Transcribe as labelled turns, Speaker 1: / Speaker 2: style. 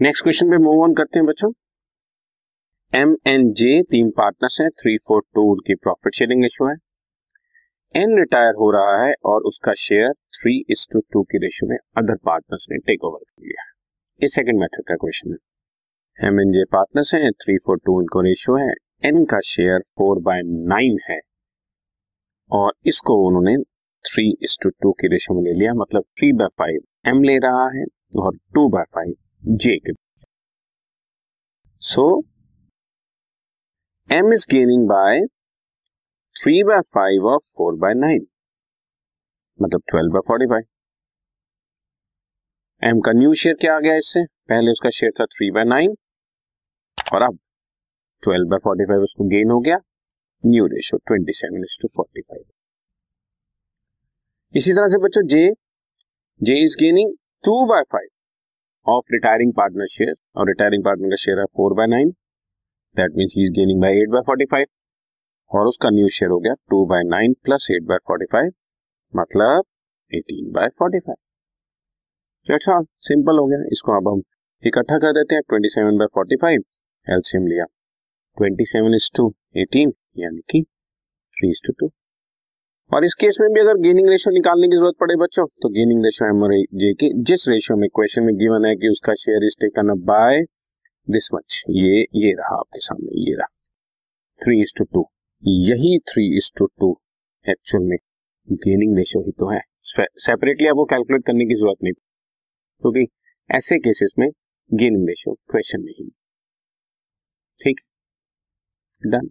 Speaker 1: Next question पे move on करते हैं बच्चों। एम एन जे तीन पार्टनर्स हैं थ्री फोर टू उनकी प्रॉफिट शेयरिंग रेशियो है। एन रिटायर हो रहा है और उसका share three is to two two ratio में अदर पार्टनर्स ने टेक ओवर कर लिया है। ये सेकंड मेथड का क्वेश्चन है। एम एन जे पार्टनर्स हैं थ्री फोर टू उनको रेशियो है। एन का शेयर फोर बाय नाइन है। और इसको उन्होंने three is to two two ratio में ले लिया मतलब थ्री बाय फाइव एम ले रहा है और टू बाय फाइव जे के so M is gaining by three by five और फोर बाय नाइन मतलब twelve by forty five M का न्यू शेयर क्या आ गया इससे? पहले उसका शेयर था थ्री बाय नाइन और अब ट्वेल्व बाय फोर्टी फाइव उसको गेन हो गया. New ratio twenty seven is to forty five इसी तरह से बच्चों J J is gaining two by five of retiring partner share और रिटायरिंग पार्टनर का शेयर है four by nine that means he is gaining by eight by forty five और उसका new share हो गया two by nine plus eight by forty five मतलब eighteen by forty five that's all simple हो गया. इसको अब हम इकट्ठा कर देते हैं. Twenty seven by forty five LCM लिया. Twenty seven is to eighteen यानी कि थ्री इज़ टू टू और इस केस में भी अगर गेनिंग रेशियो निकालने की ज़रूरत पड़े बच्चों तो गेनिंग रेशियो एम और जे की जिस रेशियो में क्वेश्चन में गिवन है कि उसका share is taken up by this much ये ये रहा आपके सामने, ये रहा। थ्री इज़ टू टू यही three is two two actual में गेनिंग रेशियो ही तो है। सेपरेटली आपको कैलकुलेट करने की ज़रूरत नहीं। क्योंकि ऐसे केसेस में गेनिंग रेशियो क्वेश्चन में ही। ठीक? Done